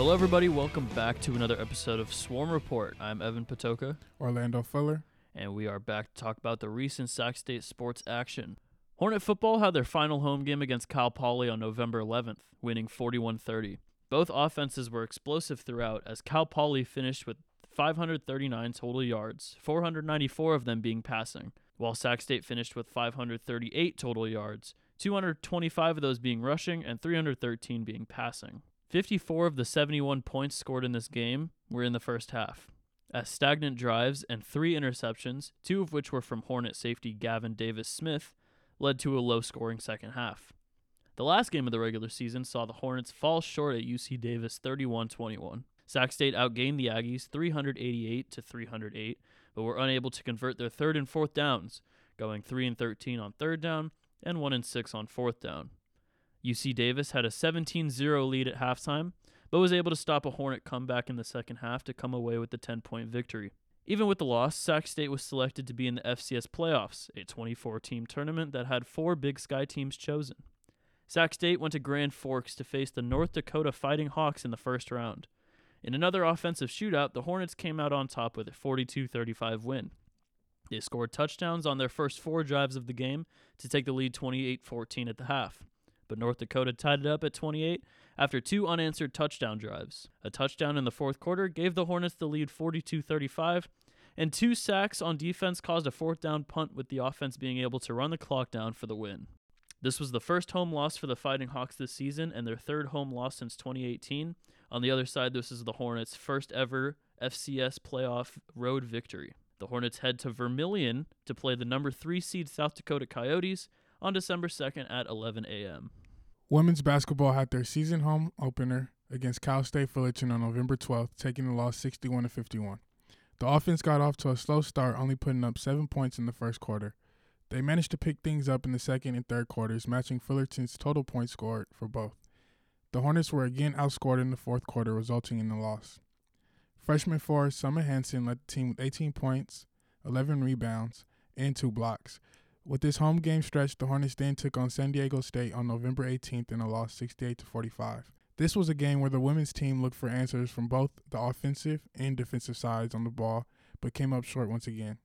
Hello, everybody. Welcome back to another episode of Swarm Report. I'm Evan Patocka, Orlando Fuller. and we are back to talk about the recent Sac State sports action. Hornet football had their final home game against Cal Poly on November 11th, winning 41 30. Both offenses were explosive throughout, as Cal Poly finished with 539 total yards, 494 of them being passing, while Sac State finished with 538 total yards, 225 of those being rushing, and 313 being passing. 54 of the 71 points scored in this game were in the first half, as stagnant drives and three interceptions, two of which were from Hornet safety Gavin Davis Smith, led to a low scoring second half. The last game of the regular season saw the Hornets fall short at UC Davis 31 21. Sac State outgained the Aggies 388 to 308, but were unable to convert their third and fourth downs, going 3 and 13 on third down and 1 and 6 on fourth down. UC Davis had a 17 0 lead at halftime, but was able to stop a Hornet comeback in the second half to come away with the 10 point victory. Even with the loss, Sac State was selected to be in the FCS playoffs, a 24 team tournament that had four Big Sky teams chosen. Sac State went to Grand Forks to face the North Dakota Fighting Hawks in the first round. In another offensive shootout, the Hornets came out on top with a 42 35 win. They scored touchdowns on their first four drives of the game to take the lead 28 14 at the half but North Dakota tied it up at 28 after two unanswered touchdown drives. A touchdown in the fourth quarter gave the Hornets the lead 42 35, and two sacks on defense caused a fourth down punt, with the offense being able to run the clock down for the win. This was the first home loss for the Fighting Hawks this season and their third home loss since 2018. On the other side, this is the Hornets' first ever FCS playoff road victory. The Hornets head to Vermillion to play the number three seed South Dakota Coyotes on December 2nd at 11 a.m. Women's basketball had their season home opener against Cal State Fullerton on November 12th, taking the loss 61 to 51. The offense got off to a slow start, only putting up seven points in the first quarter. They managed to pick things up in the second and third quarters, matching Fullerton's total points scored for both. The Hornets were again outscored in the fourth quarter, resulting in the loss. Freshman forward Summer Hansen led the team with 18 points, 11 rebounds, and two blocks. With this home game stretch, the Hornets then took on San Diego State on November 18th in a loss 68 to 45. This was a game where the women's team looked for answers from both the offensive and defensive sides on the ball, but came up short once again.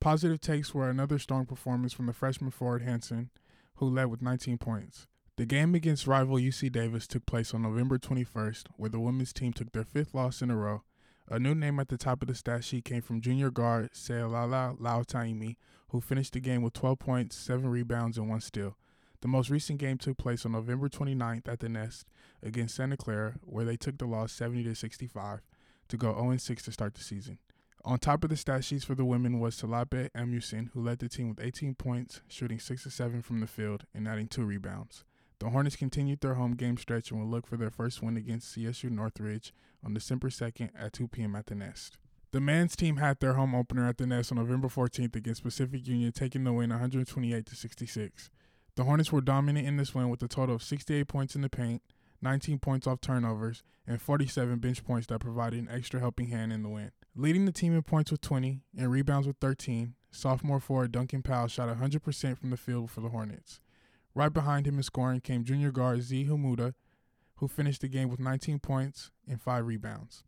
Positive takes were another strong performance from the freshman forward Hanson, who led with 19 points. The game against rival UC Davis took place on November 21st, where the women's team took their fifth loss in a row. A new name at the top of the stat sheet came from junior guard Seolala Lautaimi, who finished the game with 12 points, 7 rebounds, and 1 steal. The most recent game took place on November 29th at the Nest against Santa Clara, where they took the loss 70 to 65 to go 0 6 to start the season. On top of the stat sheets for the women was Talape Emerson, who led the team with 18 points, shooting 6 of 7 from the field and adding 2 rebounds. The Hornets continued their home game stretch and will look for their first win against CSU Northridge on December 2nd at 2 p.m. at the Nest. The men's team had their home opener at the Nest on November 14th against Pacific Union, taking the win 128 to 66. The Hornets were dominant in this win with a total of 68 points in the paint, 19 points off turnovers, and 47 bench points that provided an extra helping hand in the win. Leading the team in points with 20 and rebounds with 13, sophomore forward Duncan Powell shot 100% from the field for the Hornets. Right behind him in scoring came junior guard Zee Hamoda, who finished the game with 19 points and 5 rebounds.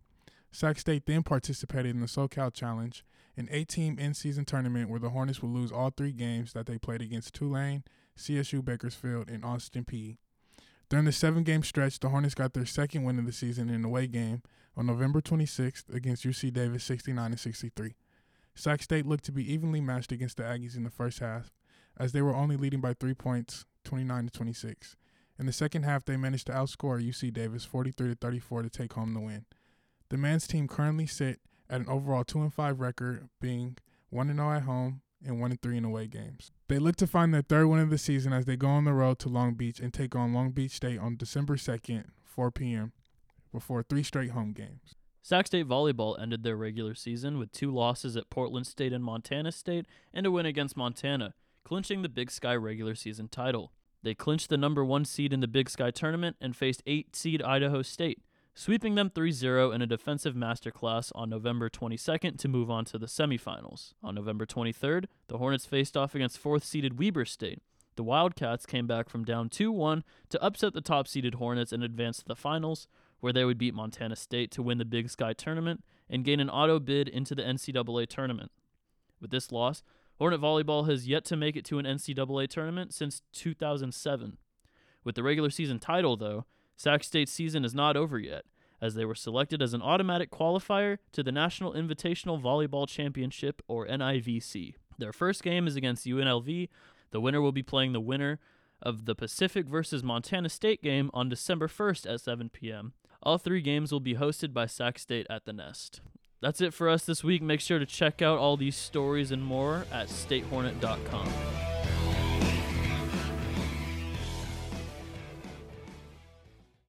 Sac State then participated in the SoCal Challenge, an eight team in season tournament where the Hornets would lose all three games that they played against Tulane, CSU Bakersfield, and Austin Peay. During the seven game stretch, the Hornets got their second win of the season in an away game on November 26th against UC Davis 69 63. Sac State looked to be evenly matched against the Aggies in the first half, as they were only leading by three points 29 to 26. In the second half, they managed to outscore UC Davis 43 to 34 to take home the win. The men's team currently sit at an overall 2 and 5 record, being 1 0 at home and 1 3 in away games. They look to find their third win of the season as they go on the road to Long Beach and take on Long Beach State on December 2nd, 4 p.m., before three straight home games. Sac State Volleyball ended their regular season with two losses at Portland State and Montana State and a win against Montana, clinching the Big Sky regular season title. They clinched the number one seed in the Big Sky tournament and faced 8 seed Idaho State, sweeping them 3 0 in a defensive masterclass on November 22nd to move on to the semifinals. On November 23rd, the Hornets faced off against 4th seeded Weber State. The Wildcats came back from down 2 1 to upset the top seeded Hornets and advance to the finals, where they would beat Montana State to win the Big Sky tournament and gain an auto bid into the NCAA tournament. With this loss, Hornet Volleyball has yet to make it to an NCAA tournament since 2007. With the regular season title, though, Sac State's season is not over yet, as they were selected as an automatic qualifier to the National Invitational Volleyball Championship, or NIVC. Their first game is against UNLV. The winner will be playing the winner of the Pacific versus Montana State game on December 1st at 7 p.m. All three games will be hosted by Sac State at the Nest. That's it for us this week. Make sure to check out all these stories and more at statehornet.com.